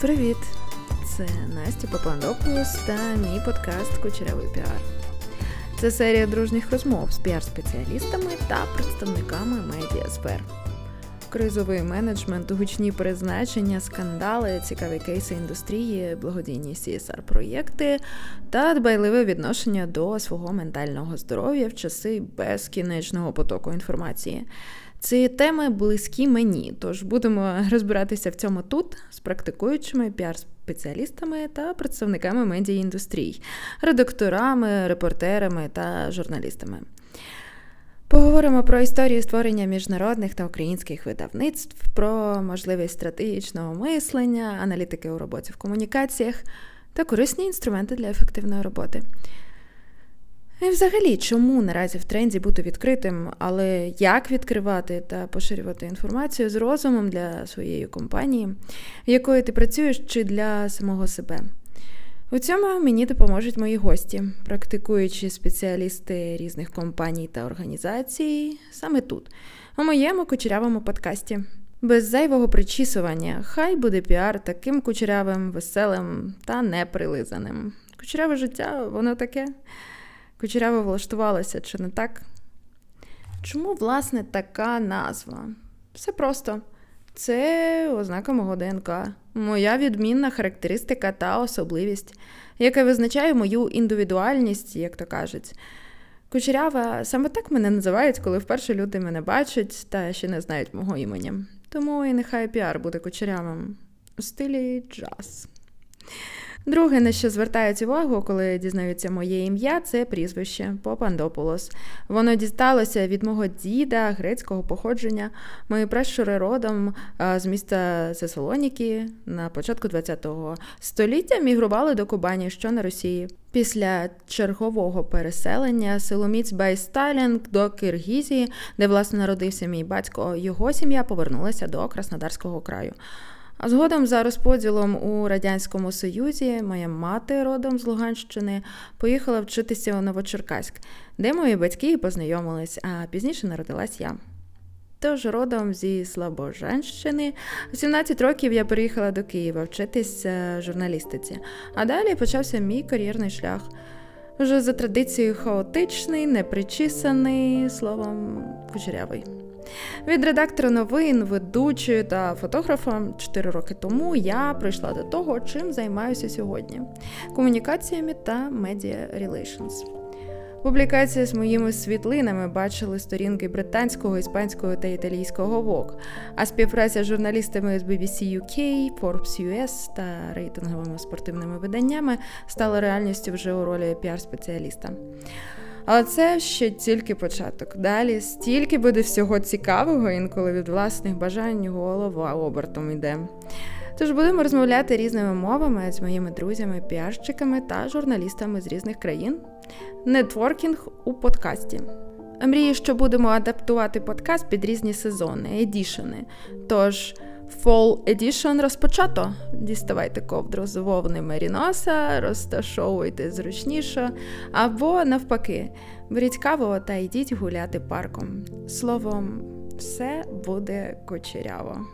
Привіт! Це Настя Папандопулос та мій подкаст Кучерявий піар. Це серія дружніх розмов з піар-спеціалістами та представниками медіасфер. Кризовий менеджмент, гучні призначення, скандали, цікаві кейси індустрії, благодійні CSR проєкти та дбайливе відношення до свого ментального здоров'я в часи безкінечного потоку інформації. Ці теми близькі мені, тож будемо розбиратися в цьому тут з практикуючими піар-спеціалістами та представниками медіаіндустрій, редакторами, репортерами та журналістами. Поговоримо про історію створення міжнародних та українських видавництв, про можливість стратегічного мислення, аналітики у роботі в комунікаціях та корисні інструменти для ефективної роботи. І взагалі, чому наразі в тренді бути відкритим, але як відкривати та поширювати інформацію з розумом для своєї компанії, в якої ти працюєш, чи для самого себе? У цьому мені допоможуть мої гості, практикуючі спеціалісти різних компаній та організацій саме тут, у моєму кучерявому подкасті. Без зайвого причісування, хай буде піар таким кучерявим, веселим та неприлизаним. Кучеряве життя, воно таке. Кучерява влаштувалася, чи не так? Чому, власне, така назва? Все просто. Це ознака мого ДНК, моя відмінна характеристика та особливість, яка визначає мою індивідуальність, як то кажуть. Кучерява саме так мене називають, коли вперше люди мене бачать та ще не знають мого імені. Тому і нехай піар буде кучерявим у стилі джаз. Друге, на що звертають увагу, коли дізнаються моє ім'я, це прізвище Папандопулос. Воно дісталося від мого діда грецького походження. Мої пращури родом з міста Сесалоніки на початку ХХ століття мігрували до Кубані, що на Росії. Після чергового переселення Силоміць Байсталінг до Киргізії, де власне народився мій батько, його сім'я повернулася до Краснодарського краю. А згодом за розподілом у Радянському Союзі моя мати родом з Луганщини поїхала вчитися у Новочеркаськ, де мої батьки познайомились, а пізніше народилась я. Тож родом зі Слобожанщини, у 17 років я приїхала до Києва вчитися журналістиці, а далі почався мій кар'єрний шлях. Вже за традицією хаотичний, непричисаний, словом, кучерявий. Від редактора новин, ведучої та фотографа 4 роки тому я прийшла до того, чим займаюся сьогодні: комунікаціями та медіа relations. Публікації з моїми світлинами бачили сторінки британського, іспанського та італійського Vogue, а співпраця з журналістами з BBC UK, Forbes US та рейтинговими спортивними виданнями стала реальністю вже у ролі піар-спеціаліста. Але це ще тільки початок. Далі стільки буде всього цікавого, інколи від власних бажань голова обертом йде. Тож будемо розмовляти різними мовами з моїми друзями, піарщиками та журналістами з різних країн. Нетворкінг у подкасті. Мрію, що будемо адаптувати подкаст під різні сезони, едішени. Тож. Fall Edition розпочато. Діставайте ковдру з вовни Меріноса, розташовуйте зручніше, або навпаки, беріть каву та йдіть гуляти парком. Словом, все буде кучеряво.